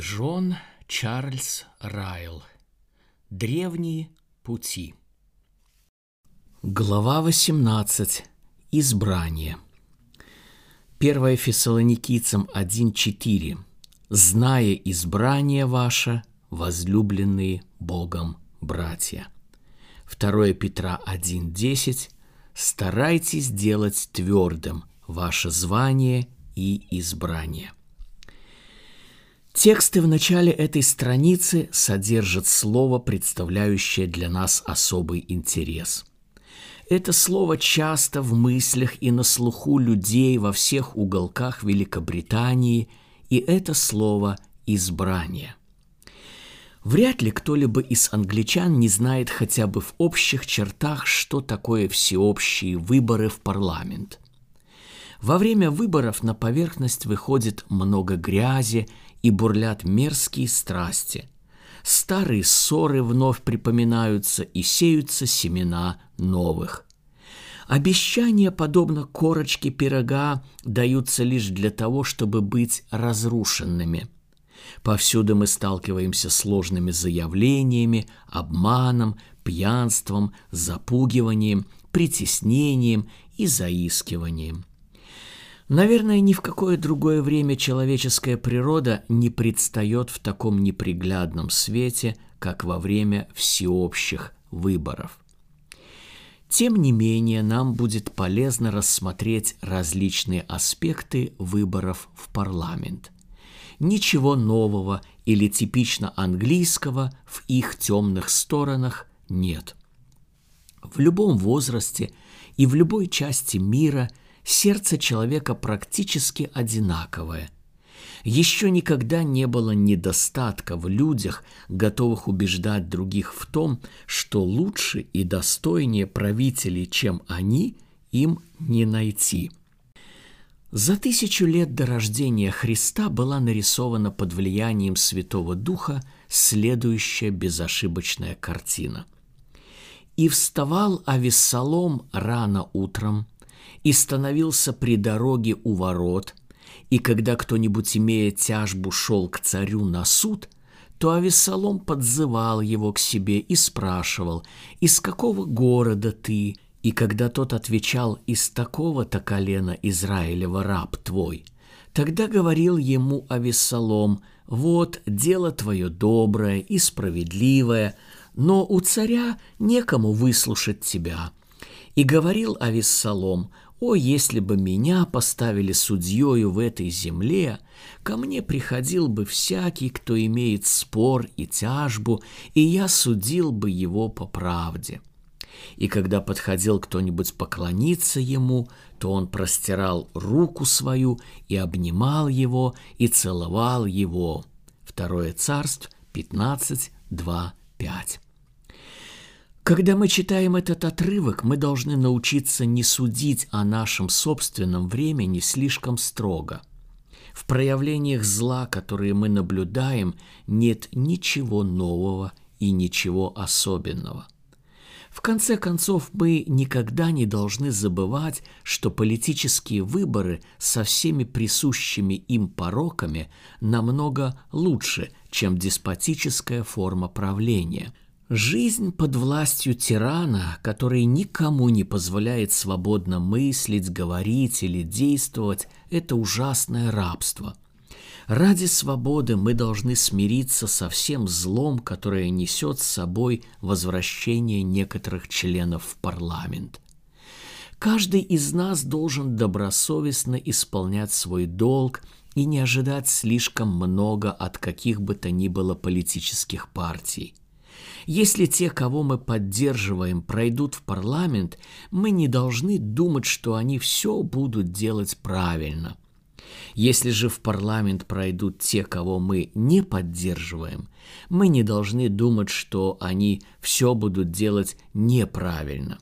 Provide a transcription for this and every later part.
Джон Чарльз Райл. Древние пути. Глава 18. Избрание. 1 Фессалоникийцам 1.4. «Зная избрание ваше, возлюбленные Богом братья». 2 Петра 1.10. «Старайтесь делать твердым ваше звание и избрание». Тексты в начале этой страницы содержат слово, представляющее для нас особый интерес. Это слово часто в мыслях и на слуху людей во всех уголках Великобритании, и это слово «избрание». Вряд ли кто-либо из англичан не знает хотя бы в общих чертах, что такое всеобщие выборы в парламент. Во время выборов на поверхность выходит много грязи и бурлят мерзкие страсти. Старые ссоры вновь припоминаются и сеются семена новых. Обещания, подобно корочке пирога, даются лишь для того, чтобы быть разрушенными. Повсюду мы сталкиваемся с сложными заявлениями, обманом, пьянством, запугиванием, притеснением и заискиванием – Наверное, ни в какое другое время человеческая природа не предстает в таком неприглядном свете, как во время всеобщих выборов. Тем не менее, нам будет полезно рассмотреть различные аспекты выборов в парламент. Ничего нового или типично английского в их темных сторонах нет. В любом возрасте и в любой части мира – сердце человека практически одинаковое. Еще никогда не было недостатка в людях, готовых убеждать других в том, что лучше и достойнее правителей, чем они, им не найти. За тысячу лет до рождения Христа была нарисована под влиянием Святого Духа следующая безошибочная картина. «И вставал Авессалом рано утром, и становился при дороге у ворот, и когда кто-нибудь, имея тяжбу, шел к царю на суд, то Авессалом подзывал его к себе и спрашивал, «Из какого города ты?» И когда тот отвечал, «Из такого-то колена Израилева раб твой», тогда говорил ему Авессалом, «Вот дело твое доброе и справедливое, но у царя некому выслушать тебя». И говорил Авессалом, о, если бы меня поставили судьею в этой земле, ко мне приходил бы всякий, кто имеет спор и тяжбу, и я судил бы его по правде. И когда подходил кто-нибудь поклониться ему, то он простирал руку свою и обнимал его и целовал его. Второе царство 15, 2, 5. Когда мы читаем этот отрывок, мы должны научиться не судить о нашем собственном времени слишком строго. В проявлениях зла, которые мы наблюдаем, нет ничего нового и ничего особенного. В конце концов, мы никогда не должны забывать, что политические выборы со всеми присущими им пороками намного лучше, чем деспотическая форма правления – Жизнь под властью тирана, который никому не позволяет свободно мыслить, говорить или действовать, это ужасное рабство. Ради свободы мы должны смириться со всем злом, которое несет с собой возвращение некоторых членов в парламент. Каждый из нас должен добросовестно исполнять свой долг и не ожидать слишком много от каких бы то ни было политических партий. Если те, кого мы поддерживаем, пройдут в парламент, мы не должны думать, что они все будут делать правильно. Если же в парламент пройдут те, кого мы не поддерживаем, мы не должны думать, что они все будут делать неправильно.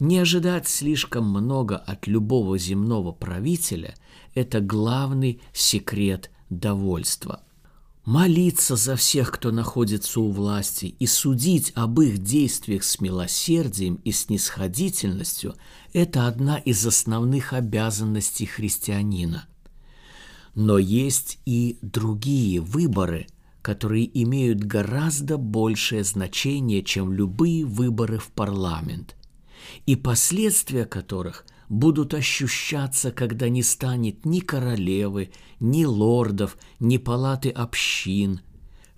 Не ожидать слишком много от любого земного правителя – это главный секрет довольства – молиться за всех, кто находится у власти, и судить об их действиях с милосердием и снисходительностью – это одна из основных обязанностей христианина. Но есть и другие выборы, которые имеют гораздо большее значение, чем любые выборы в парламент, и последствия которых будут ощущаться, когда не станет ни королевы, ни лордов, ни палаты общин.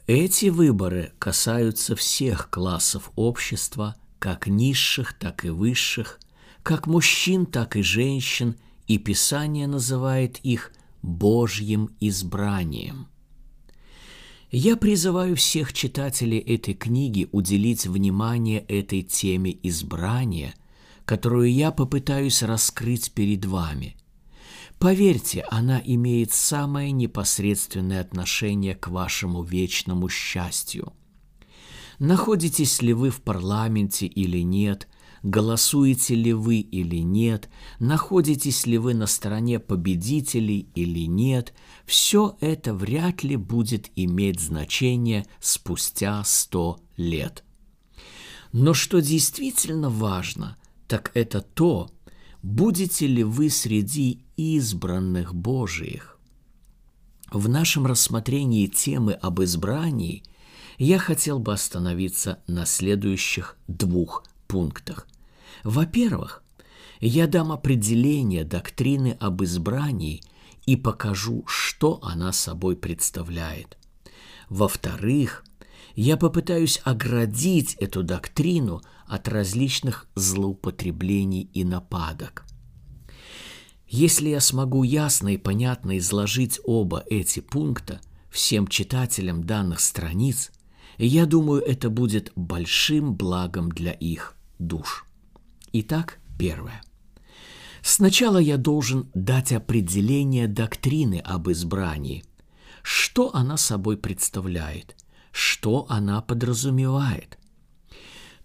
Эти выборы касаются всех классов общества, как низших, так и высших, как мужчин, так и женщин, и Писание называет их Божьим избранием. Я призываю всех читателей этой книги уделить внимание этой теме избрания, которую я попытаюсь раскрыть перед вами. Поверьте, она имеет самое непосредственное отношение к вашему вечному счастью. Находитесь ли вы в парламенте или нет – голосуете ли вы или нет, находитесь ли вы на стороне победителей или нет, все это вряд ли будет иметь значение спустя сто лет. Но что действительно важно, так это то, будете ли вы среди избранных Божиих. В нашем рассмотрении темы об избрании я хотел бы остановиться на следующих двух пунктах. Во-первых, я дам определение доктрины об избрании и покажу, что она собой представляет. Во-вторых, я попытаюсь оградить эту доктрину от различных злоупотреблений и нападок. Если я смогу ясно и понятно изложить оба эти пункта всем читателям данных страниц, я думаю, это будет большим благом для их душ. Итак, первое. Сначала я должен дать определение доктрины об избрании. Что она собой представляет? Что она подразумевает?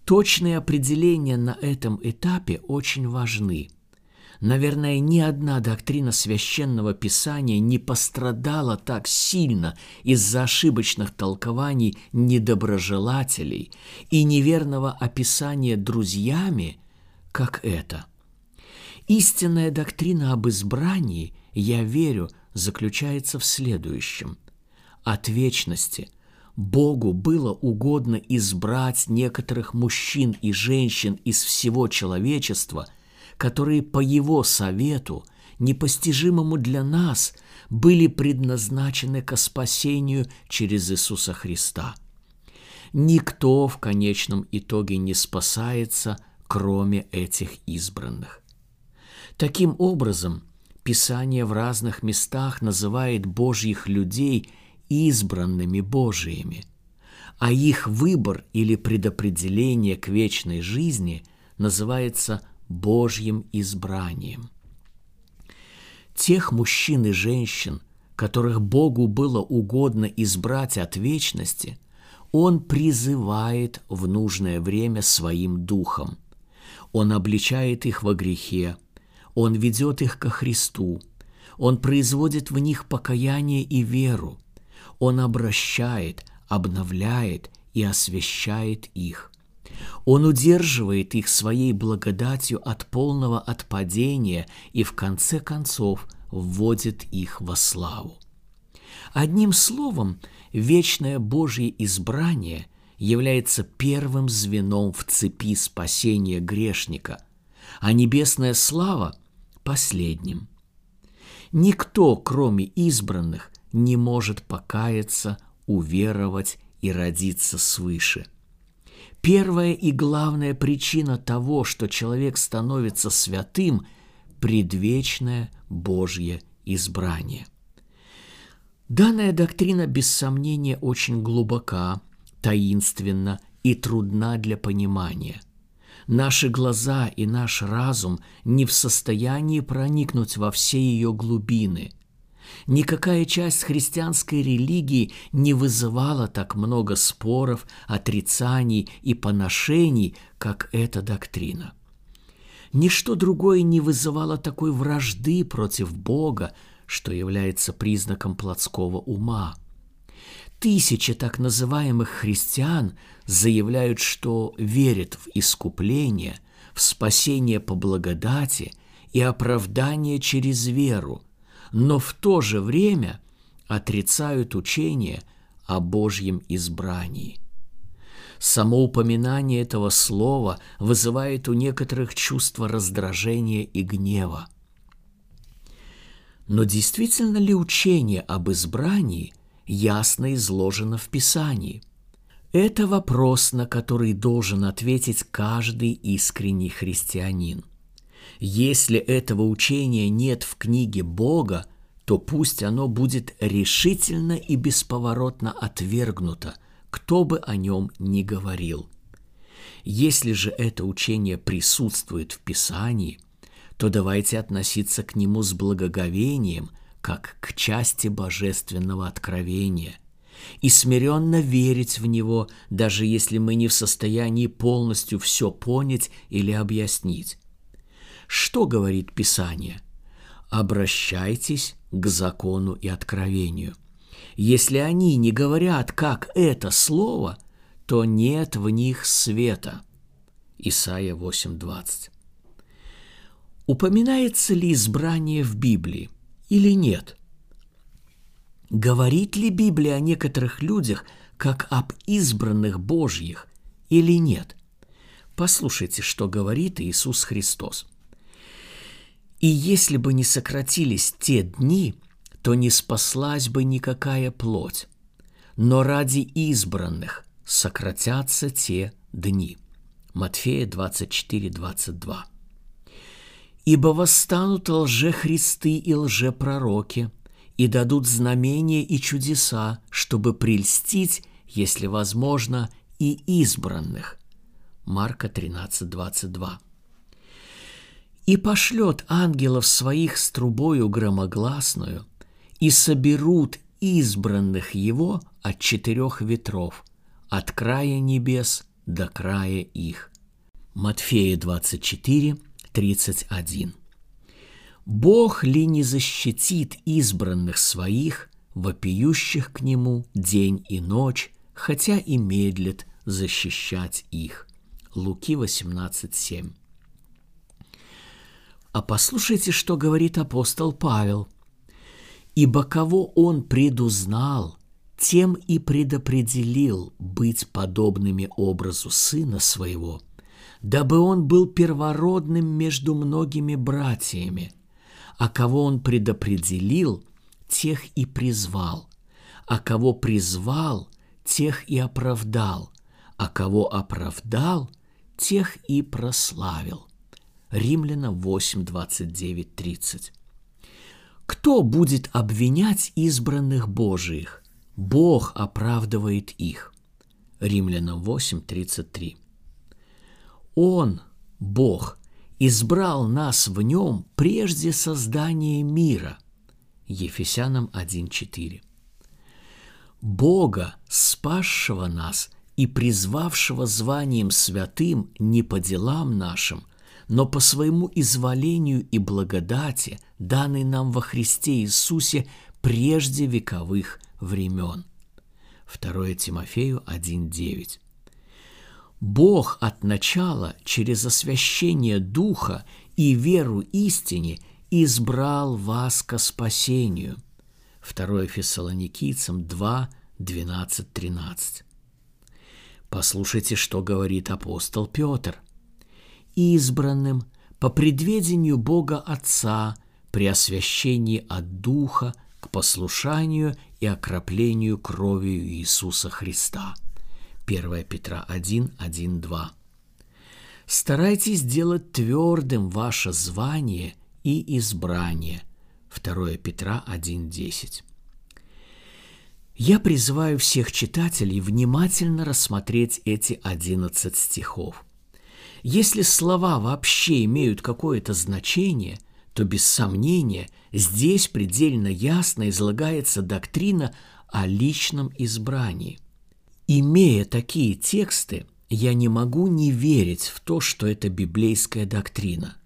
Точные определения на этом этапе очень важны. Наверное, ни одна доктрина священного писания не пострадала так сильно из-за ошибочных толкований недоброжелателей и неверного описания друзьями, как это. Истинная доктрина об избрании, я верю, заключается в следующем. От вечности Богу было угодно избрать некоторых мужчин и женщин из всего человечества, которые по Его совету, непостижимому для нас, были предназначены ко спасению через Иисуса Христа. Никто в конечном итоге не спасается – кроме этих избранных. Таким образом, Писание в разных местах называет Божьих людей избранными Божиими, а их выбор или предопределение к вечной жизни называется Божьим избранием. Тех мужчин и женщин, которых Богу было угодно избрать от вечности, Он призывает в нужное время своим духом – он обличает их во грехе, Он ведет их ко Христу, Он производит в них покаяние и веру, Он обращает, обновляет и освящает их. Он удерживает их своей благодатью от полного отпадения и в конце концов вводит их во славу. Одним словом, вечное Божье избрание является первым звеном в цепи спасения грешника, а небесная слава – последним. Никто, кроме избранных, не может покаяться, уверовать и родиться свыше. Первая и главная причина того, что человек становится святым – предвечное Божье избрание. Данная доктрина без сомнения очень глубока – таинственна и трудна для понимания. Наши глаза и наш разум не в состоянии проникнуть во все ее глубины. Никакая часть христианской религии не вызывала так много споров, отрицаний и поношений, как эта доктрина. Ничто другое не вызывало такой вражды против Бога, что является признаком плотского ума – Тысячи так называемых христиан заявляют, что верят в искупление, в спасение по благодати и оправдание через веру, но в то же время отрицают учение о Божьем избрании. Само упоминание этого слова вызывает у некоторых чувство раздражения и гнева. Но действительно ли учение об избрании ясно изложено в Писании? Это вопрос, на который должен ответить каждый искренний христианин. Если этого учения нет в книге Бога, то пусть оно будет решительно и бесповоротно отвергнуто, кто бы о нем ни говорил. Если же это учение присутствует в Писании, то давайте относиться к нему с благоговением, как к части божественного откровения, и смиренно верить в него, даже если мы не в состоянии полностью все понять или объяснить. Что говорит Писание? Обращайтесь к закону и откровению. Если они не говорят, как это слово, то нет в них света. Исайя 8.20. Упоминается ли избрание в Библии или нет? Говорит ли Библия о некоторых людях как об избранных Божьих или нет? Послушайте, что говорит Иисус Христос. «И если бы не сократились те дни, то не спаслась бы никакая плоть, но ради избранных сократятся те дни». Матфея 24, 22. Ибо восстанут лжехристы и лжепророки, и дадут знамения и чудеса, чтобы прельстить, если возможно, и избранных. Марка 13, 22. И пошлет ангелов своих с трубою громогласную, и соберут избранных его от четырех ветров, от края небес до края их. Матфея 24, 31. Бог ли не защитит избранных своих, вопиющих к Нему день и ночь, хотя и медлит защищать их? Луки 18.7. А послушайте, что говорит апостол Павел. «Ибо кого он предузнал, тем и предопределил быть подобными образу Сына Своего – дабы он был первородным между многими братьями, а кого он предопределил, тех и призвал, а кого призвал, тех и оправдал, а кого оправдал, тех и прославил. Римлянам 8, 29, 30. Кто будет обвинять избранных Божиих? Бог оправдывает их. Римлянам 8, 33. Он, Бог, избрал нас в нем прежде создания мира. Ефесянам 1.4. Бога, спасшего нас и призвавшего званием святым не по делам нашим, но по своему изволению и благодати, данной нам во Христе Иисусе прежде вековых времен. 2 Тимофею 1.9. Бог от начала через освящение Духа и веру истине избрал вас ко спасению. 2 Фессалоникийцам 2, 12, 13. Послушайте, что говорит апостол Петр. «Избранным по предведению Бога Отца при освящении от Духа к послушанию и окроплению кровью Иисуса Христа». 1 Петра 1, 1, 2. Старайтесь сделать твердым ваше звание и избрание. 2 Петра 1, 10. Я призываю всех читателей внимательно рассмотреть эти 11 стихов. Если слова вообще имеют какое-то значение, то без сомнения здесь предельно ясно излагается доктрина о личном избрании. Имея такие тексты, я не могу не верить в то, что это библейская доктрина.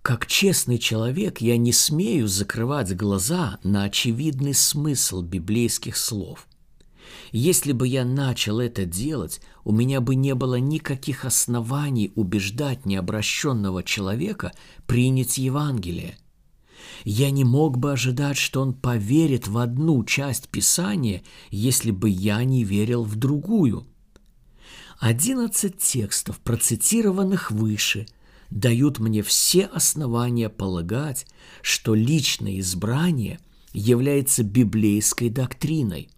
Как честный человек я не смею закрывать глаза на очевидный смысл библейских слов. Если бы я начал это делать, у меня бы не было никаких оснований убеждать необращенного человека принять Евангелие. Я не мог бы ожидать, что он поверит в одну часть Писания, если бы я не верил в другую. Одиннадцать текстов, процитированных выше, дают мне все основания полагать, что личное избрание является библейской доктриной.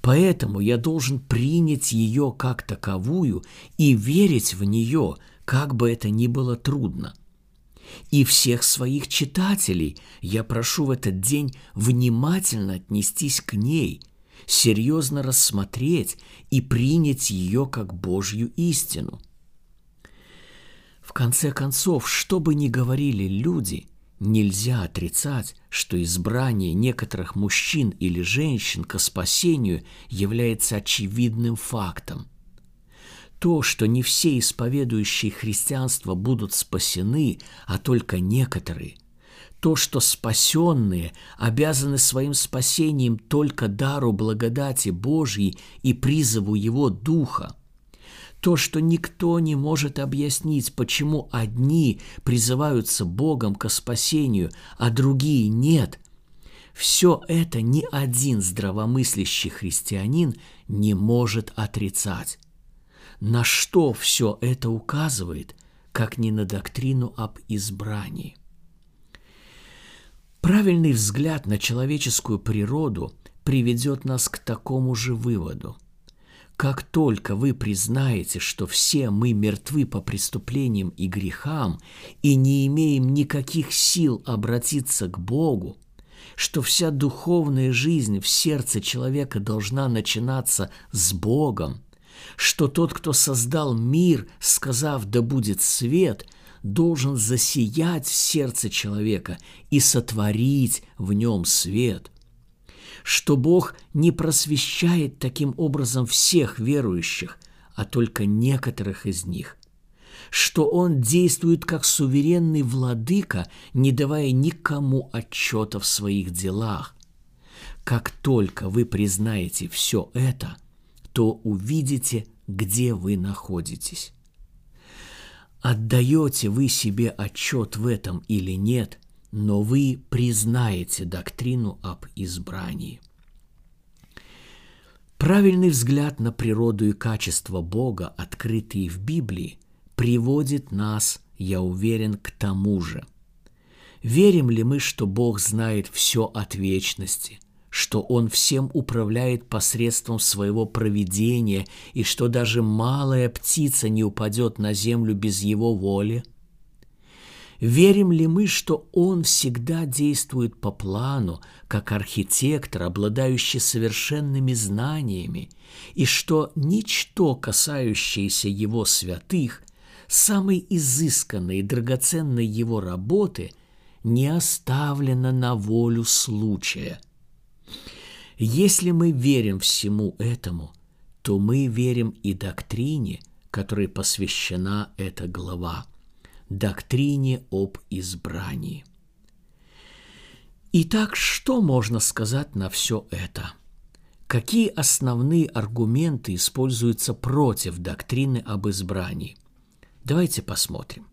Поэтому я должен принять ее как таковую и верить в нее, как бы это ни было трудно – и всех своих читателей я прошу в этот день внимательно отнестись к ней, серьезно рассмотреть и принять ее как Божью истину. В конце концов, что бы ни говорили люди, нельзя отрицать, что избрание некоторых мужчин или женщин к спасению является очевидным фактом – то, что не все исповедующие христианство будут спасены, а только некоторые, то, что спасенные обязаны своим спасением только дару благодати Божьей и призыву Его Духа, то, что никто не может объяснить, почему одни призываются Богом к спасению, а другие нет – все это ни один здравомыслящий христианин не может отрицать. На что все это указывает, как не на доктрину об избрании? Правильный взгляд на человеческую природу приведет нас к такому же выводу. Как только вы признаете, что все мы мертвы по преступлениям и грехам и не имеем никаких сил обратиться к Богу, что вся духовная жизнь в сердце человека должна начинаться с Богом, что тот, кто создал мир, сказав «да будет свет», должен засиять в сердце человека и сотворить в нем свет. Что Бог не просвещает таким образом всех верующих, а только некоторых из них. Что Он действует как суверенный владыка, не давая никому отчета в своих делах. Как только вы признаете все это – то увидите, где вы находитесь. Отдаете вы себе отчет в этом или нет, но вы признаете доктрину об избрании. Правильный взгляд на природу и качество Бога, открытые в Библии, приводит нас, я уверен, к тому же. Верим ли мы, что Бог знает все от вечности, что Он всем управляет посредством своего провидения и что даже малая птица не упадет на землю без Его воли? Верим ли мы, что Он всегда действует по плану, как архитектор, обладающий совершенными знаниями, и что ничто, касающееся Его святых, самой изысканной и драгоценной Его работы, не оставлено на волю случая – если мы верим всему этому, то мы верим и доктрине, которой посвящена эта глава, доктрине об избрании. Итак, что можно сказать на все это? Какие основные аргументы используются против доктрины об избрании? Давайте посмотрим.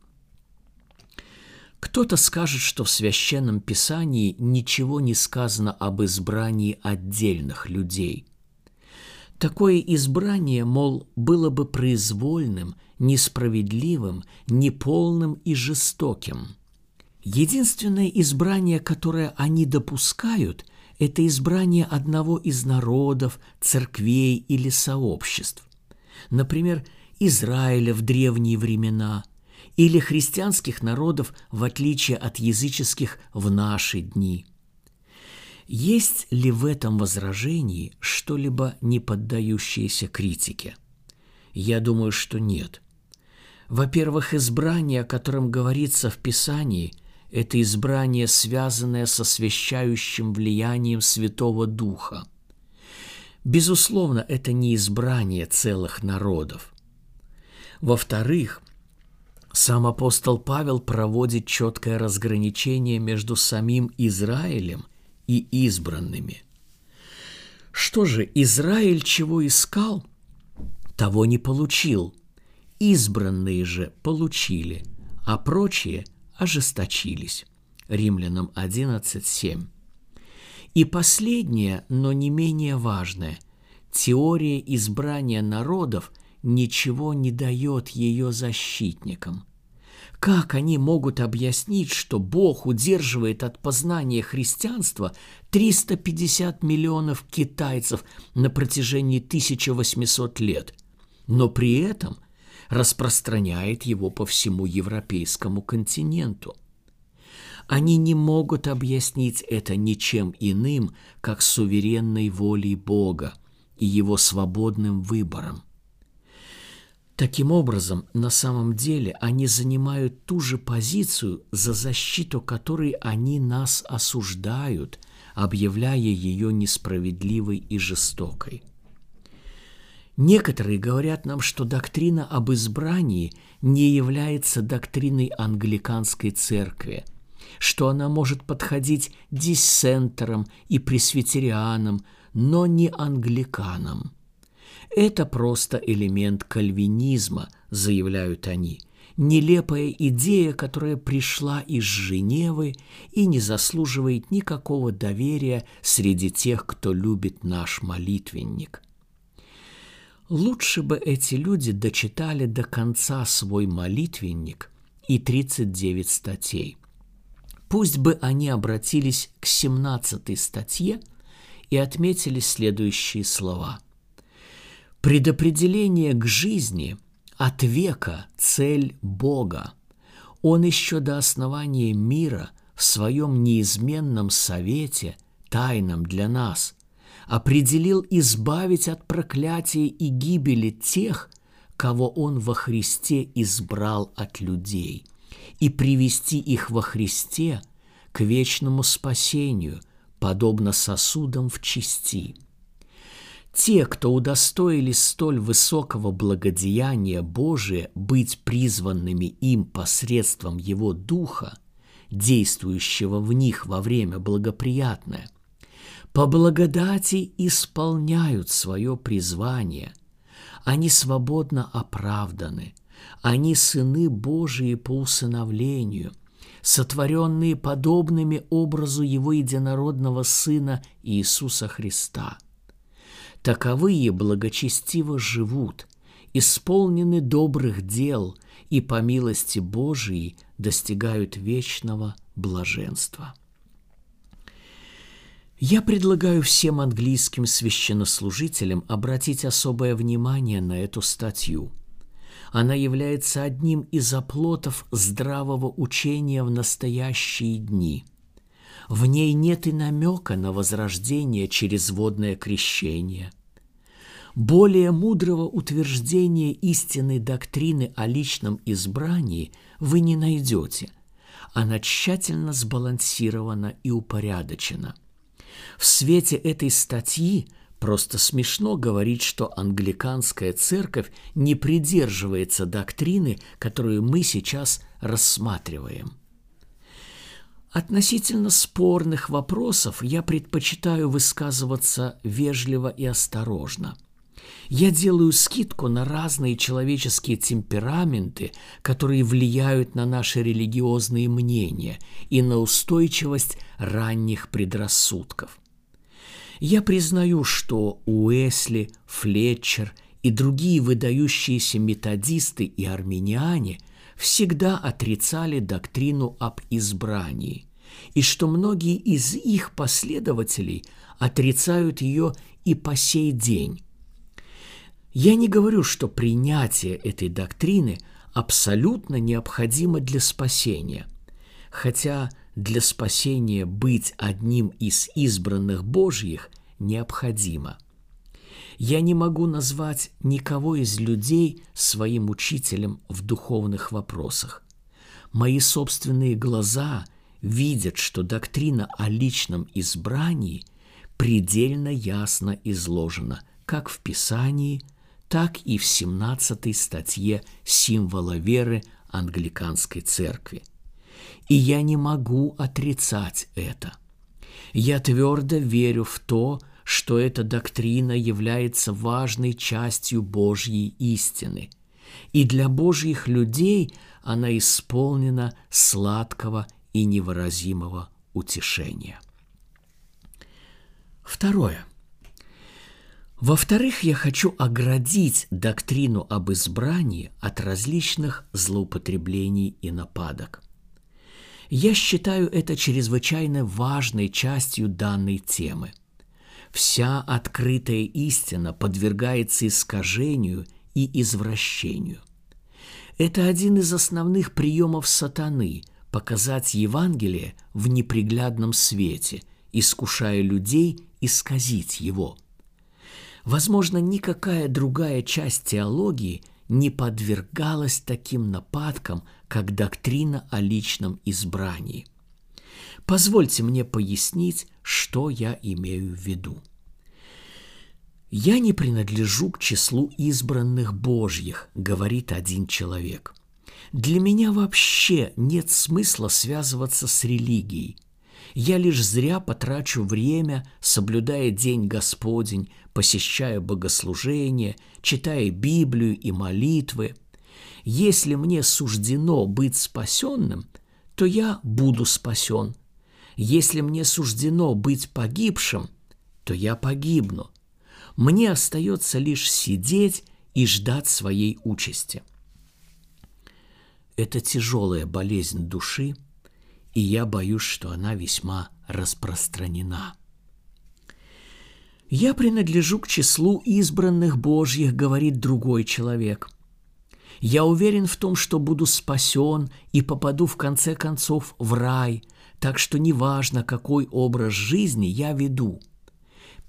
Кто-то скажет, что в священном писании ничего не сказано об избрании отдельных людей. Такое избрание, мол, было бы произвольным, несправедливым, неполным и жестоким. Единственное избрание, которое они допускают, это избрание одного из народов, церквей или сообществ. Например, Израиля в древние времена – или христианских народов, в отличие от языческих в наши дни. Есть ли в этом возражении что-либо не поддающееся критике? Я думаю, что нет. Во-первых, избрание, о котором говорится в Писании, это избрание, связанное со свящающим влиянием Святого Духа. Безусловно, это не избрание целых народов. Во-вторых, сам апостол Павел проводит четкое разграничение между самим Израилем и избранными. Что же, Израиль чего искал, того не получил. Избранные же получили, а прочие ожесточились. Римлянам 11.7. И последнее, но не менее важное, теория избрания народов ничего не дает ее защитникам. Как они могут объяснить, что Бог удерживает от познания христианства 350 миллионов китайцев на протяжении 1800 лет, но при этом распространяет его по всему европейскому континенту? Они не могут объяснить это ничем иным, как суверенной волей Бога и его свободным выбором. Таким образом, на самом деле они занимают ту же позицию, за защиту которой они нас осуждают, объявляя ее несправедливой и жестокой. Некоторые говорят нам, что доктрина об избрании не является доктриной англиканской церкви, что она может подходить диссентерам и пресвитерианам, но не англиканам. Это просто элемент кальвинизма, заявляют они, нелепая идея, которая пришла из Женевы и не заслуживает никакого доверия среди тех, кто любит наш молитвенник. Лучше бы эти люди дочитали до конца свой молитвенник и 39 статей. Пусть бы они обратились к 17 статье и отметили следующие слова. Предопределение к жизни от века цель Бога. Он еще до основания мира в своем неизменном совете, тайном для нас, определил избавить от проклятия и гибели тех, кого Он во Христе избрал от людей – и привести их во Христе к вечному спасению, подобно сосудам в чести. Те, кто удостоились столь высокого благодеяния Божия быть призванными им посредством Его Духа, действующего в них во время благоприятное, по благодати исполняют свое призвание, они свободно оправданы – они сыны Божии по усыновлению, сотворенные подобными образу Его единородного Сына Иисуса Христа. Таковые благочестиво живут, исполнены добрых дел и по милости Божией достигают вечного блаженства. Я предлагаю всем английским священнослужителям обратить особое внимание на эту статью – она является одним из оплотов здравого учения в настоящие дни. В ней нет и намека на возрождение через водное крещение. Более мудрого утверждения истинной доктрины о личном избрании вы не найдете. Она тщательно сбалансирована и упорядочена. В свете этой статьи – Просто смешно говорить, что англиканская церковь не придерживается доктрины, которую мы сейчас рассматриваем. Относительно спорных вопросов я предпочитаю высказываться вежливо и осторожно. Я делаю скидку на разные человеческие темпераменты, которые влияют на наши религиозные мнения и на устойчивость ранних предрассудков. Я признаю, что Уэсли, Флетчер и другие выдающиеся методисты и армяне всегда отрицали доктрину об избрании, и что многие из их последователей отрицают ее и по сей день. Я не говорю, что принятие этой доктрины абсолютно необходимо для спасения, хотя для спасения быть одним из избранных Божьих необходимо. Я не могу назвать никого из людей своим учителем в духовных вопросах. Мои собственные глаза видят, что доктрина о личном избрании предельно ясно изложена как в Писании, так и в 17 статье символа веры англиканской церкви. И я не могу отрицать это. Я твердо верю в то, что эта доктрина является важной частью Божьей истины. И для Божьих людей она исполнена сладкого и невыразимого утешения. Второе. Во-вторых, я хочу оградить доктрину об избрании от различных злоупотреблений и нападок. Я считаю это чрезвычайно важной частью данной темы. Вся открытая истина подвергается искажению и извращению. Это один из основных приемов сатаны – показать Евангелие в неприглядном свете, искушая людей исказить его. Возможно, никакая другая часть теологии не подвергалась таким нападкам, как доктрина о личном избрании. Позвольте мне пояснить, что я имею в виду. «Я не принадлежу к числу избранных Божьих», — говорит один человек. «Для меня вообще нет смысла связываться с религией. Я лишь зря потрачу время, соблюдая День Господень, посещая богослужения, читая Библию и молитвы. Если мне суждено быть спасенным, то я буду спасен. Если мне суждено быть погибшим, то я погибну. Мне остается лишь сидеть и ждать своей участи. Это тяжелая болезнь души, и я боюсь, что она весьма распространена. «Я принадлежу к числу избранных Божьих», — говорит другой человек. «Я уверен в том, что буду спасен и попаду в конце концов в рай, так что неважно, какой образ жизни я веду.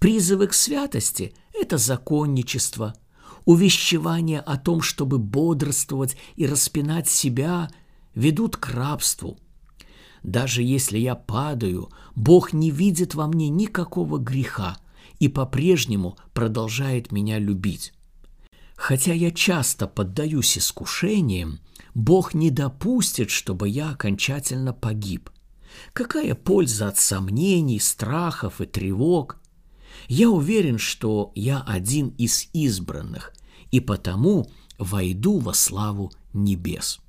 Призывы к святости – это законничество, увещевание о том, чтобы бодрствовать и распинать себя, ведут к рабству. Даже если я падаю, Бог не видит во мне никакого греха – и по-прежнему продолжает меня любить. Хотя я часто поддаюсь искушениям, Бог не допустит, чтобы я окончательно погиб. Какая польза от сомнений, страхов и тревог? Я уверен, что я один из избранных, и потому войду во славу небес.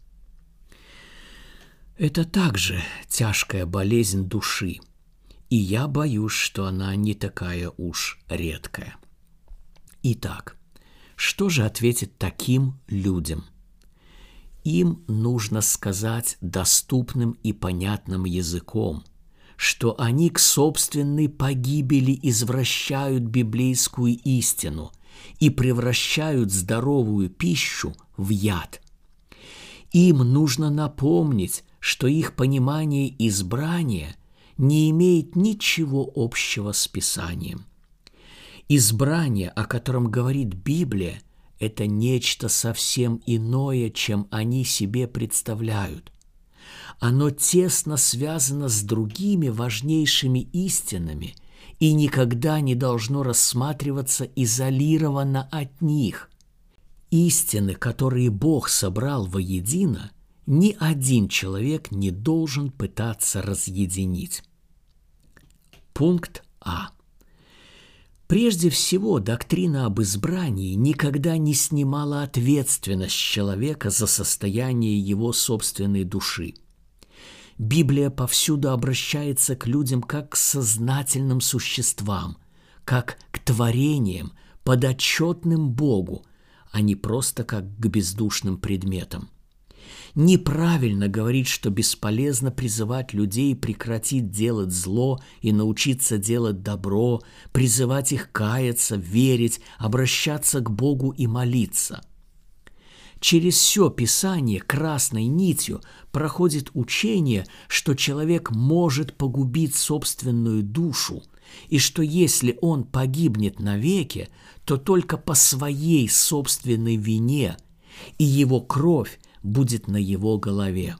Это также тяжкая болезнь души – и я боюсь, что она не такая уж редкая. Итак, что же ответить таким людям? Им нужно сказать доступным и понятным языком, что они к собственной погибели извращают библейскую истину и превращают здоровую пищу в яд. Им нужно напомнить, что их понимание избрания – не имеет ничего общего с Писанием. Избрание, о котором говорит Библия, это нечто совсем иное, чем они себе представляют. Оно тесно связано с другими важнейшими истинами и никогда не должно рассматриваться изолированно от них. Истины, которые Бог собрал воедино – ни один человек не должен пытаться разъединить. Пункт А. Прежде всего, доктрина об избрании никогда не снимала ответственность человека за состояние его собственной души. Библия повсюду обращается к людям как к сознательным существам, как к творениям, подотчетным Богу, а не просто как к бездушным предметам. Неправильно говорить, что бесполезно призывать людей прекратить делать зло и научиться делать добро, призывать их каяться, верить, обращаться к Богу и молиться. Через все Писание красной нитью проходит учение, что человек может погубить собственную душу, и что если он погибнет навеки, то только по своей собственной вине, и его кровь будет на его голове.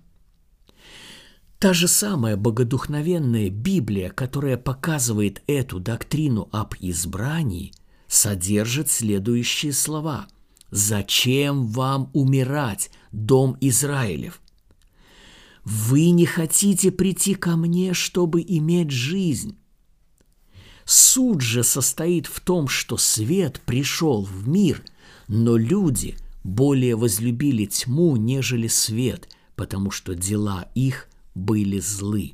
Та же самая богодухновенная Библия, которая показывает эту доктрину об избрании, содержит следующие слова. «Зачем вам умирать, дом Израилев? Вы не хотите прийти ко мне, чтобы иметь жизнь. Суд же состоит в том, что свет пришел в мир, но люди более возлюбили тьму, нежели свет, потому что дела их были злы.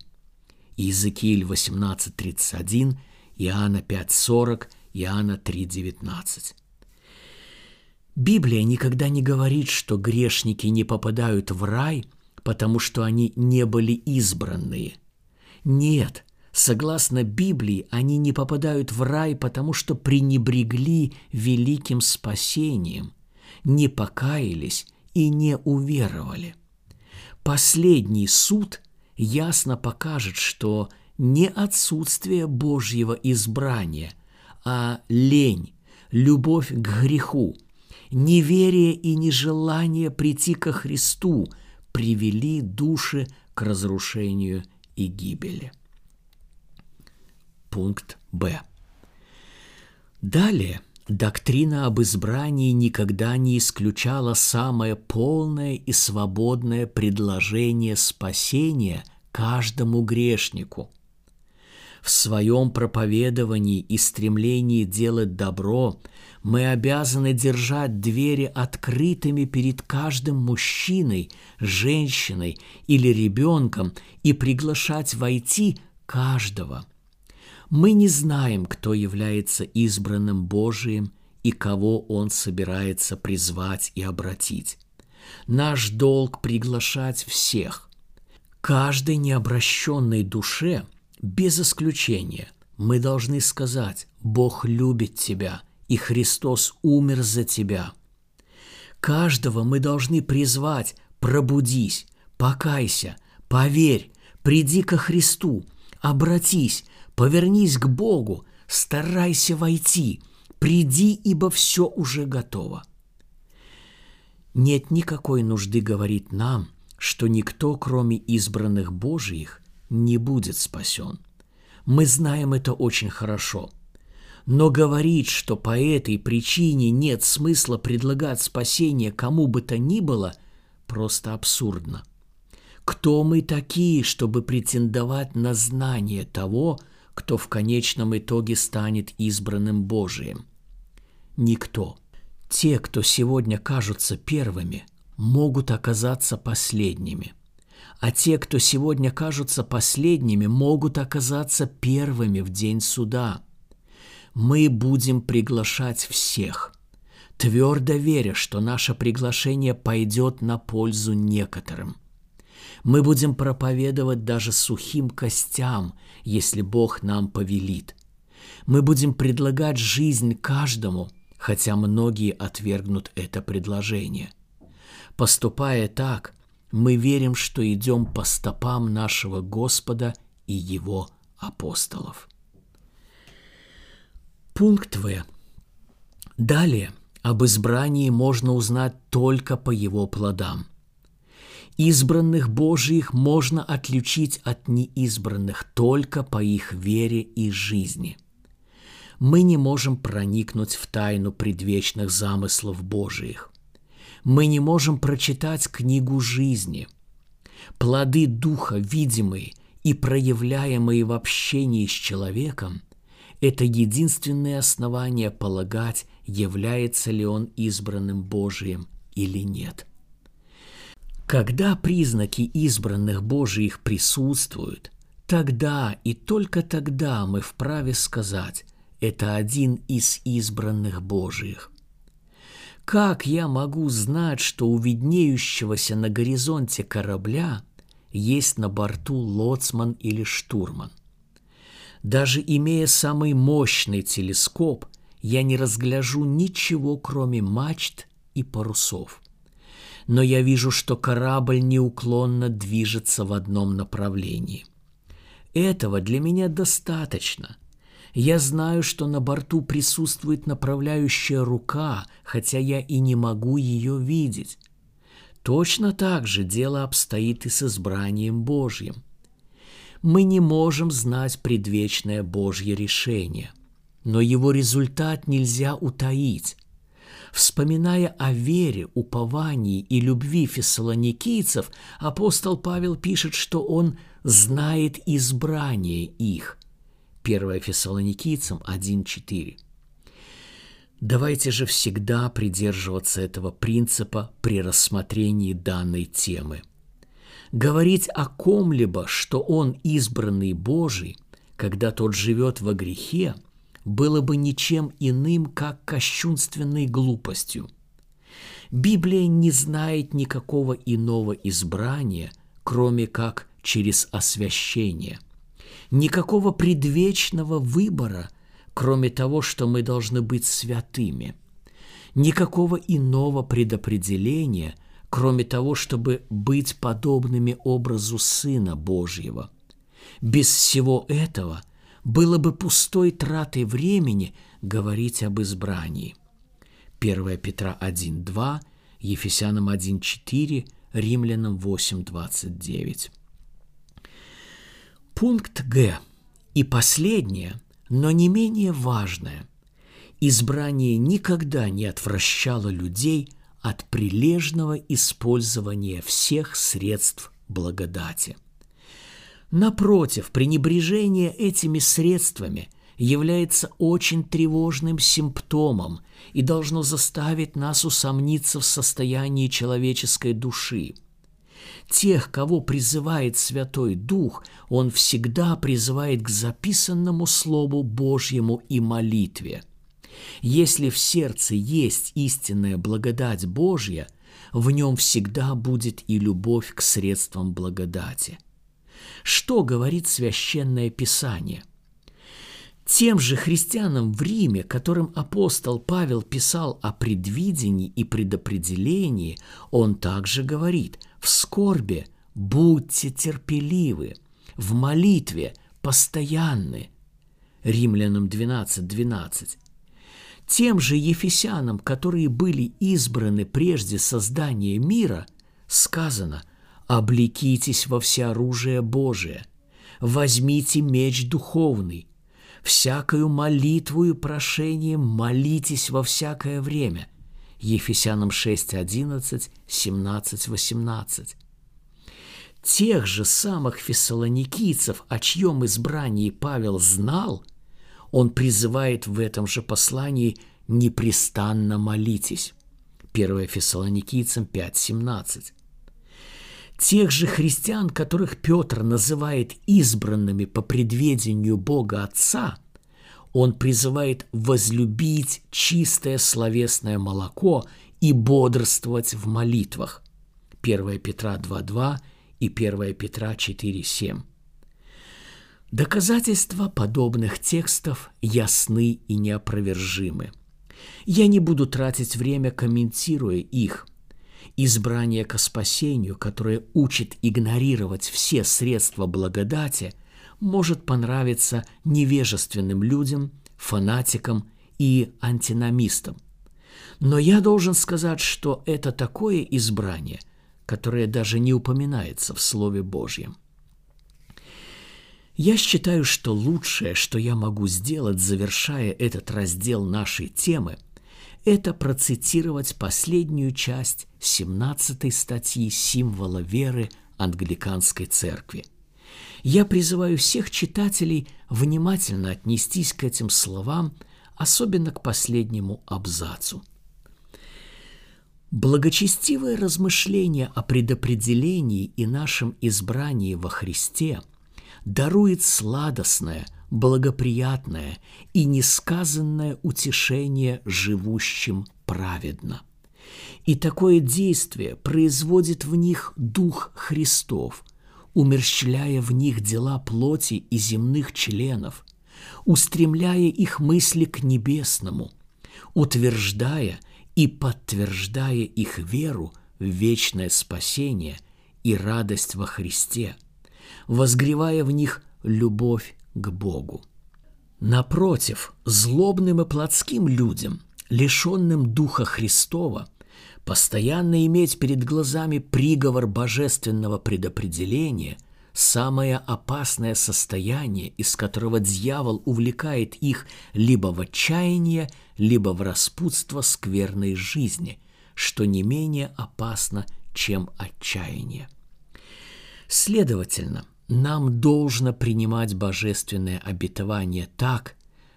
Иезекииль 18.31, Иоанна 5.40, Иоанна 3.19. Библия никогда не говорит, что грешники не попадают в рай, потому что они не были избранные. Нет, согласно Библии, они не попадают в рай, потому что пренебрегли великим спасением, не покаялись и не уверовали. Последний суд ясно покажет, что не отсутствие Божьего избрания, а лень, любовь к греху – неверие и нежелание прийти ко Христу привели души к разрушению и гибели. Пункт Б. Далее доктрина об избрании никогда не исключала самое полное и свободное предложение спасения каждому грешнику. В своем проповедовании и стремлении делать добро мы обязаны держать двери открытыми перед каждым мужчиной, женщиной или ребенком и приглашать войти каждого. Мы не знаем, кто является избранным Божиим и кого Он собирается призвать и обратить. Наш долг приглашать всех. Каждой необращенной душе, без исключения, мы должны сказать «Бог любит тебя», и Христос умер за тебя. Каждого мы должны призвать «пробудись», «покайся», «поверь», «приди ко Христу», «обратись», «повернись к Богу», «старайся войти», «приди, ибо все уже готово». Нет никакой нужды говорить нам, что никто, кроме избранных Божиих, не будет спасен. Мы знаем это очень хорошо – но говорить, что по этой причине нет смысла предлагать спасение кому бы то ни было, просто абсурдно. Кто мы такие, чтобы претендовать на знание того, кто в конечном итоге станет избранным Божиим? Никто. Те, кто сегодня кажутся первыми, могут оказаться последними. А те, кто сегодня кажутся последними, могут оказаться первыми в день суда – мы будем приглашать всех, твердо веря, что наше приглашение пойдет на пользу некоторым. Мы будем проповедовать даже сухим костям, если Бог нам повелит. Мы будем предлагать жизнь каждому, хотя многие отвергнут это предложение. Поступая так, мы верим, что идем по стопам нашего Господа и Его апостолов. Пункт В. Далее об избрании можно узнать только по его плодам. Избранных Божиих можно отличить от неизбранных только по их вере и жизни. Мы не можем проникнуть в тайну предвечных замыслов Божиих. Мы не можем прочитать книгу жизни. Плоды Духа, видимые и проявляемые в общении с человеком – это единственное основание полагать, является ли он избранным Божиим или нет. Когда признаки избранных Божиих присутствуют, тогда и только тогда мы вправе сказать, это один из избранных Божиих. Как я могу знать, что у виднеющегося на горизонте корабля есть на борту лоцман или штурман? Даже имея самый мощный телескоп, я не разгляжу ничего, кроме мачт и парусов. Но я вижу, что корабль неуклонно движется в одном направлении. Этого для меня достаточно. Я знаю, что на борту присутствует направляющая рука, хотя я и не могу ее видеть. Точно так же дело обстоит и с избранием Божьим – мы не можем знать предвечное Божье решение, но его результат нельзя утаить. Вспоминая о вере, уповании и любви фессалоникийцев, апостол Павел пишет, что он знает избрание их. 1 Фессалоникийцам 1.4. Давайте же всегда придерживаться этого принципа при рассмотрении данной темы – Говорить о ком-либо, что он избранный Божий, когда тот живет во грехе, было бы ничем иным, как кощунственной глупостью. Библия не знает никакого иного избрания, кроме как через освящение. Никакого предвечного выбора, кроме того, что мы должны быть святыми. Никакого иного предопределения – кроме того, чтобы быть подобными образу Сына Божьего. Без всего этого было бы пустой тратой времени говорить об избрании. 1 Петра 1.2, Ефесянам 1.4, Римлянам 8.29. Пункт Г. И последнее, но не менее важное. Избрание никогда не отвращало людей – от прилежного использования всех средств благодати. Напротив, пренебрежение этими средствами является очень тревожным симптомом и должно заставить нас усомниться в состоянии человеческой души. Тех, кого призывает Святой Дух, Он всегда призывает к записанному Слову Божьему и молитве – если в сердце есть истинная благодать Божья, в нем всегда будет и любовь к средствам благодати. Что говорит священное писание? Тем же христианам в Риме, которым апостол Павел писал о предвидении и предопределении, он также говорит «в скорбе будьте терпеливы, в молитве постоянны». Римлянам 12, 12. Тем же ефесянам, которые были избраны прежде создания мира, сказано «Облекитесь во всеоружие Божие, возьмите меч духовный, всякою молитву и прошением молитесь во всякое время». Ефесянам 6, 11, 17, 18. Тех же самых фессалоникийцев, о чьем избрании Павел знал – он призывает в этом же послании «непрестанно молитесь». 1 Фессалоникийцам 5.17. Тех же христиан, которых Петр называет избранными по предведению Бога Отца, он призывает возлюбить чистое словесное молоко и бодрствовать в молитвах. 1 Петра 2.2 и 1 Петра 4.7. Доказательства подобных текстов ясны и неопровержимы. Я не буду тратить время, комментируя их. Избрание ко спасению, которое учит игнорировать все средства благодати, может понравиться невежественным людям, фанатикам и антиномистам. Но я должен сказать, что это такое избрание, которое даже не упоминается в Слове Божьем – я считаю, что лучшее, что я могу сделать, завершая этот раздел нашей темы, это процитировать последнюю часть 17 статьи символа веры англиканской церкви. Я призываю всех читателей внимательно отнестись к этим словам, особенно к последнему абзацу. Благочестивое размышление о предопределении и нашем избрании во Христе – дарует сладостное, благоприятное и несказанное утешение живущим праведно. И такое действие производит в них Дух Христов, умерщвляя в них дела плоти и земных членов, устремляя их мысли к небесному, утверждая и подтверждая их веру в вечное спасение и радость во Христе – возгревая в них любовь к Богу. Напротив, злобным и плотским людям, лишенным Духа Христова, постоянно иметь перед глазами приговор божественного предопределения – самое опасное состояние, из которого дьявол увлекает их либо в отчаяние, либо в распутство скверной жизни, что не менее опасно, чем отчаяние. Следовательно, нам должно принимать божественное обетование так,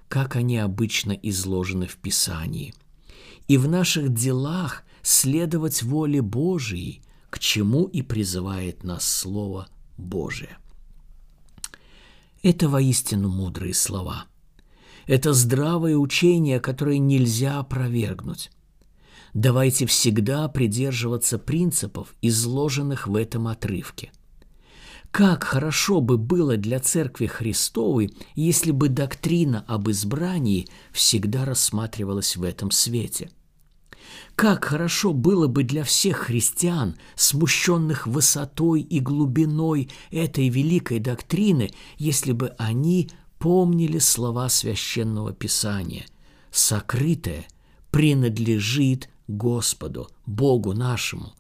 как они обычно изложены в Писании, и в наших делах следовать воле Божией, к чему и призывает нас Слово Божие. Это воистину мудрые слова. Это здравое учение, которое нельзя опровергнуть. Давайте всегда придерживаться принципов, изложенных в этом отрывке. Как хорошо бы было для Церкви Христовой, если бы доктрина об избрании всегда рассматривалась в этом свете – как хорошо было бы для всех христиан, смущенных высотой и глубиной этой великой доктрины, если бы они помнили слова священного писания. Сокрытое принадлежит Господу, Богу нашему,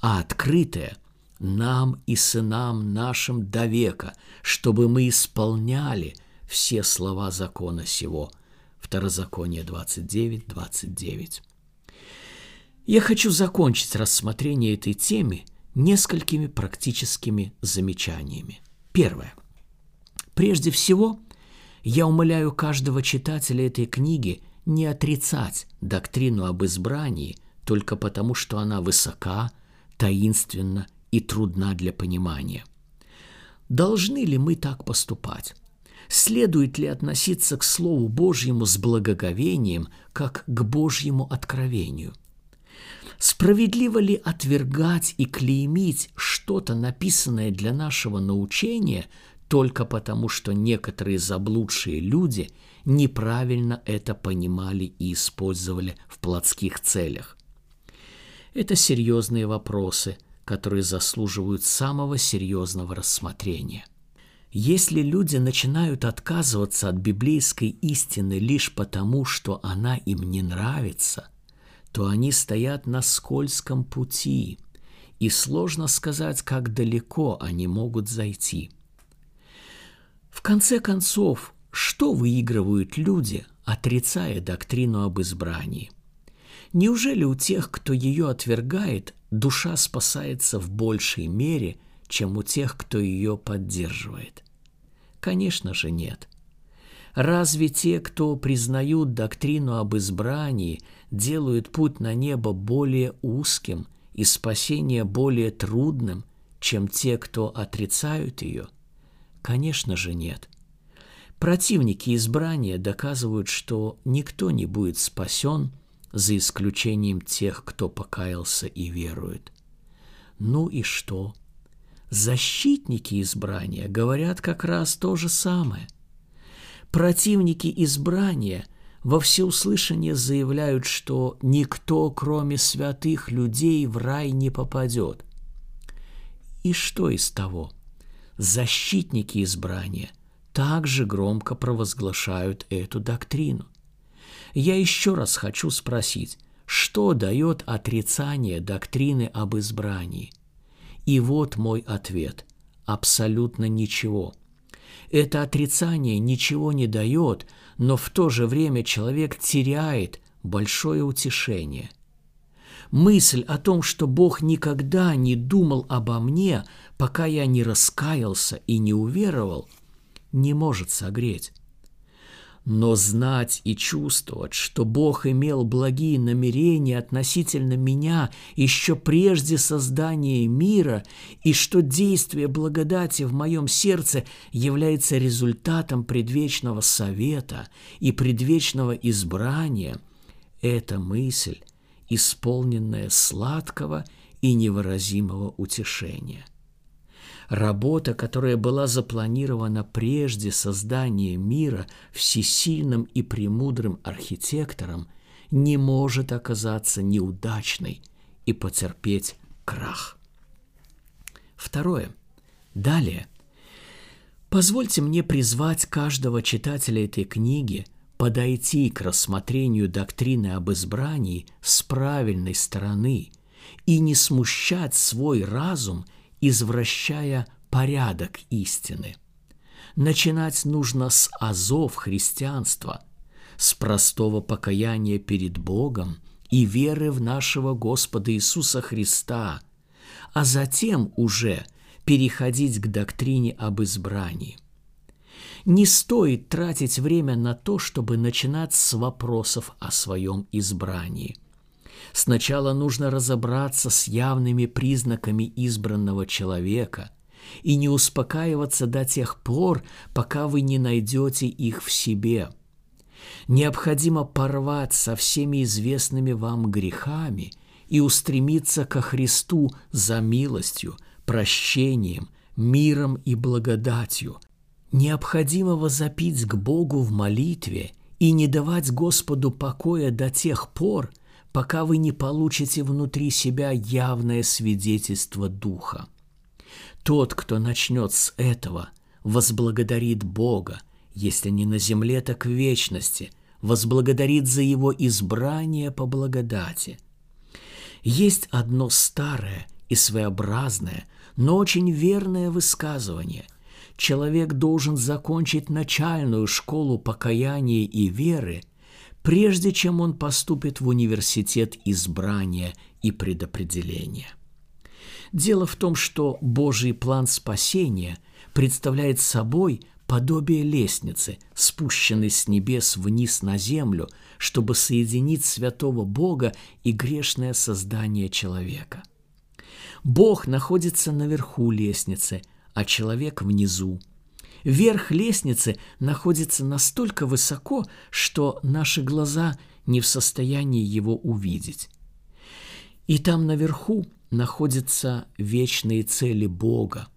а открытое нам и сынам нашим до века, чтобы мы исполняли все слова закона сего. Второзаконие 29, 29. Я хочу закончить рассмотрение этой темы несколькими практическими замечаниями. Первое. Прежде всего, я умоляю каждого читателя этой книги не отрицать доктрину об избрании только потому, что она высока, таинственна и трудна для понимания. Должны ли мы так поступать? Следует ли относиться к Слову Божьему с благоговением, как к Божьему откровению – Справедливо ли отвергать и клеймить что-то, написанное для нашего научения, только потому, что некоторые заблудшие люди неправильно это понимали и использовали в плотских целях? Это серьезные вопросы, которые заслуживают самого серьезного рассмотрения. Если люди начинают отказываться от библейской истины лишь потому, что она им не нравится – то они стоят на скользком пути, и сложно сказать, как далеко они могут зайти. В конце концов, что выигрывают люди, отрицая доктрину об избрании? Неужели у тех, кто ее отвергает, душа спасается в большей мере, чем у тех, кто ее поддерживает? Конечно же нет – Разве те, кто признают доктрину об избрании, делают путь на небо более узким и спасение более трудным, чем те, кто отрицают ее? Конечно же нет. Противники избрания доказывают, что никто не будет спасен, за исключением тех, кто покаялся и верует. Ну и что? Защитники избрания говорят как раз то же самое. Противники избрания во всеуслышание заявляют, что никто, кроме святых людей, в рай не попадет. И что из того? Защитники избрания также громко провозглашают эту доктрину. Я еще раз хочу спросить, что дает отрицание доктрины об избрании? И вот мой ответ – абсолютно ничего – это отрицание ничего не дает, но в то же время человек теряет большое утешение. Мысль о том, что Бог никогда не думал обо мне, пока я не раскаялся и не уверовал, не может согреть. Но знать и чувствовать, что Бог имел благие намерения относительно меня еще прежде создания мира, и что действие благодати в моем сердце является результатом предвечного совета и предвечного избрания, это мысль, исполненная сладкого и невыразимого утешения – Работа, которая была запланирована прежде создания мира всесильным и премудрым архитектором, не может оказаться неудачной и потерпеть крах. Второе. Далее. Позвольте мне призвать каждого читателя этой книги подойти к рассмотрению доктрины об избрании с правильной стороны и не смущать свой разум – извращая порядок истины. Начинать нужно с азов христианства, с простого покаяния перед Богом и веры в нашего Господа Иисуса Христа, а затем уже переходить к доктрине об избрании. Не стоит тратить время на то, чтобы начинать с вопросов о своем избрании – Сначала нужно разобраться с явными признаками избранного человека и не успокаиваться до тех пор, пока вы не найдете их в себе. Необходимо порвать со всеми известными вам грехами и устремиться ко Христу за милостью, прощением, миром и благодатью. Необходимо возопить к Богу в молитве и не давать Господу покоя до тех пор, пока вы не получите внутри себя явное свидетельство Духа. Тот, кто начнет с этого, возблагодарит Бога, если не на земле, так в вечности, возблагодарит за его избрание по благодати. Есть одно старое и своеобразное, но очень верное высказывание. Человек должен закончить начальную школу покаяния и веры – прежде чем он поступит в университет избрания и предопределения. Дело в том, что Божий план спасения представляет собой подобие лестницы, спущенной с небес вниз на землю, чтобы соединить святого Бога и грешное создание человека. Бог находится наверху лестницы, а человек внизу – Верх лестницы находится настолько высоко, что наши глаза не в состоянии его увидеть. И там наверху находятся вечные цели Бога,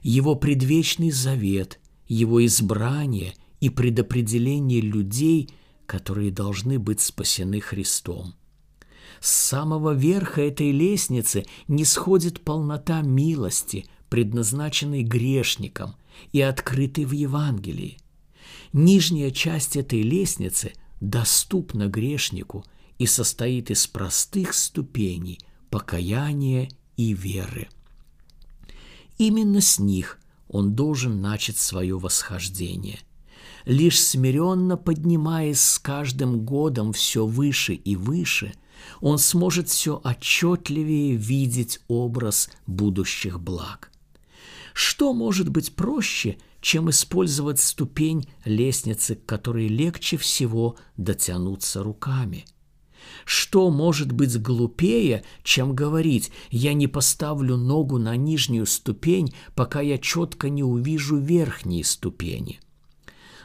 Его предвечный завет, Его избрание и предопределение людей, которые должны быть спасены Христом. С самого верха этой лестницы не сходит полнота милости, предназначенной грешникам – и открыты в Евангелии. Нижняя часть этой лестницы доступна грешнику и состоит из простых ступеней покаяния и веры. Именно с них он должен начать свое восхождение. Лишь смиренно поднимаясь с каждым годом все выше и выше, он сможет все отчетливее видеть образ будущих благ. Что может быть проще, чем использовать ступень лестницы, к которой легче всего дотянуться руками? Что может быть глупее, чем говорить «я не поставлю ногу на нижнюю ступень, пока я четко не увижу верхние ступени»?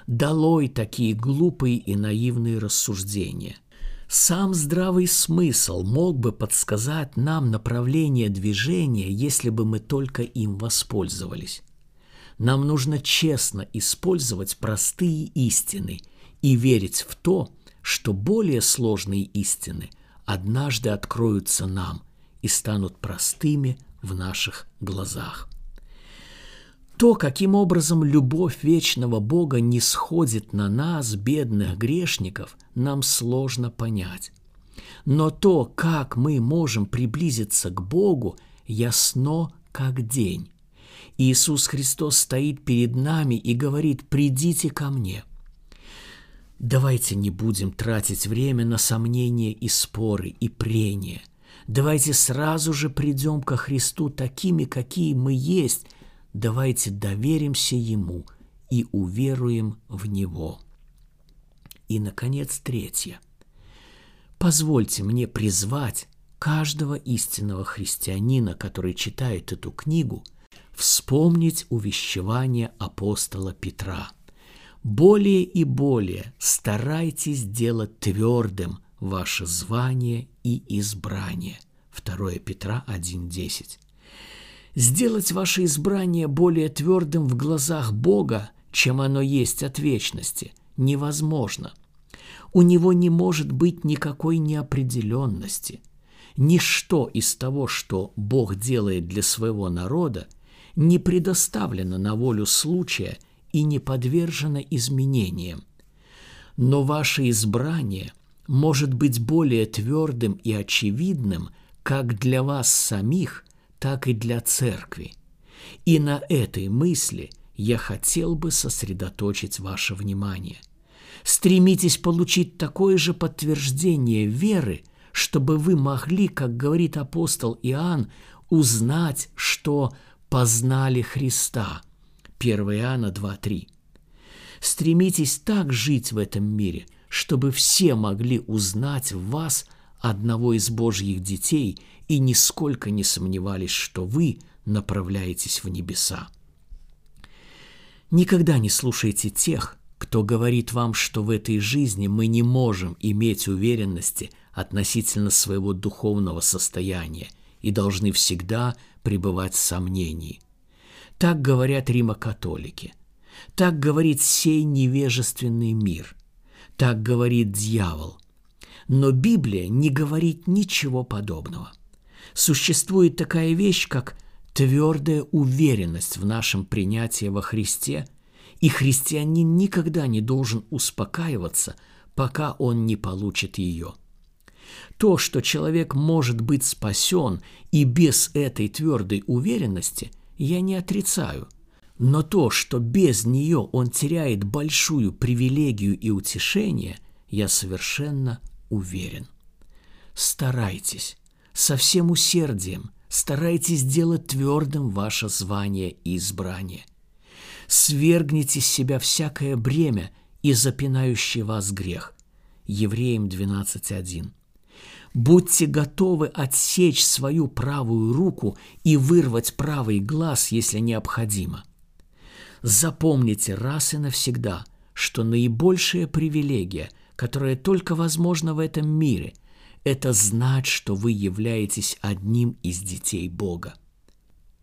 Долой такие глупые и наивные рассуждения – сам здравый смысл мог бы подсказать нам направление движения, если бы мы только им воспользовались. Нам нужно честно использовать простые истины и верить в то, что более сложные истины однажды откроются нам и станут простыми в наших глазах. То, каким образом любовь вечного Бога не сходит на нас, бедных грешников, нам сложно понять. Но то, как мы можем приблизиться к Богу, ясно как день. Иисус Христос стоит перед нами и говорит, «Придите ко мне». Давайте не будем тратить время на сомнения и споры и прения. Давайте сразу же придем ко Христу такими, какие мы есть – давайте доверимся Ему и уверуем в Него. И, наконец, третье. Позвольте мне призвать каждого истинного христианина, который читает эту книгу, вспомнить увещевание апостола Петра. Более и более старайтесь делать твердым ваше звание и избрание. 2 Петра 1.10. Сделать ваше избрание более твердым в глазах Бога, чем оно есть от вечности, невозможно. У него не может быть никакой неопределенности. Ничто из того, что Бог делает для своего народа, не предоставлено на волю случая и не подвержено изменениям. Но ваше избрание может быть более твердым и очевидным как для вас самих – так и для церкви. И на этой мысли я хотел бы сосредоточить ваше внимание. Стремитесь получить такое же подтверждение веры, чтобы вы могли, как говорит апостол Иоанн, узнать, что познали Христа. 1 Иоанна 2.3. Стремитесь так жить в этом мире, чтобы все могли узнать в вас одного из Божьих детей и нисколько не сомневались, что вы направляетесь в небеса. Никогда не слушайте тех, кто говорит вам, что в этой жизни мы не можем иметь уверенности относительно своего духовного состояния и должны всегда пребывать в сомнении. Так говорят римокатолики. Так говорит сей невежественный мир. Так говорит дьявол. Но Библия не говорит ничего подобного. Существует такая вещь, как твердая уверенность в нашем принятии во Христе, и христианин никогда не должен успокаиваться, пока он не получит ее. То, что человек может быть спасен и без этой твердой уверенности, я не отрицаю – но то, что без нее он теряет большую привилегию и утешение, я совершенно уверен. Старайтесь, со всем усердием, старайтесь сделать твердым ваше звание и избрание. Свергните с себя всякое бремя и запинающий вас грех. Евреям 12.1. Будьте готовы отсечь свою правую руку и вырвать правый глаз, если необходимо. Запомните раз и навсегда, что наибольшая привилегия, которая только возможна в этом мире, это знать, что вы являетесь одним из детей Бога.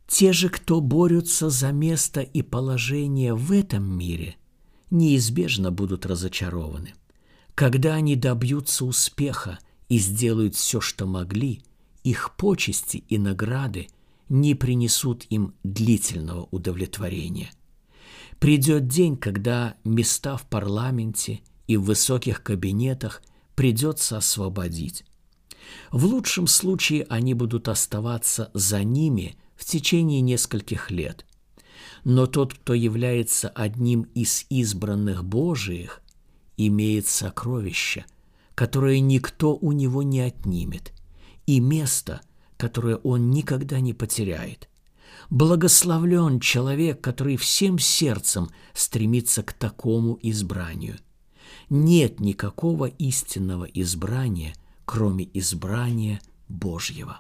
Те же, кто борются за место и положение в этом мире, неизбежно будут разочарованы. Когда они добьются успеха и сделают все, что могли, их почести и награды не принесут им длительного удовлетворения – Придет день, когда места в парламенте и в высоких кабинетах придется освободить. В лучшем случае они будут оставаться за ними в течение нескольких лет. Но тот, кто является одним из избранных Божиих, имеет сокровище, которое никто у него не отнимет, и место, которое он никогда не потеряет – Благословлен человек, который всем сердцем стремится к такому избранию. Нет никакого истинного избрания, кроме избрания Божьего.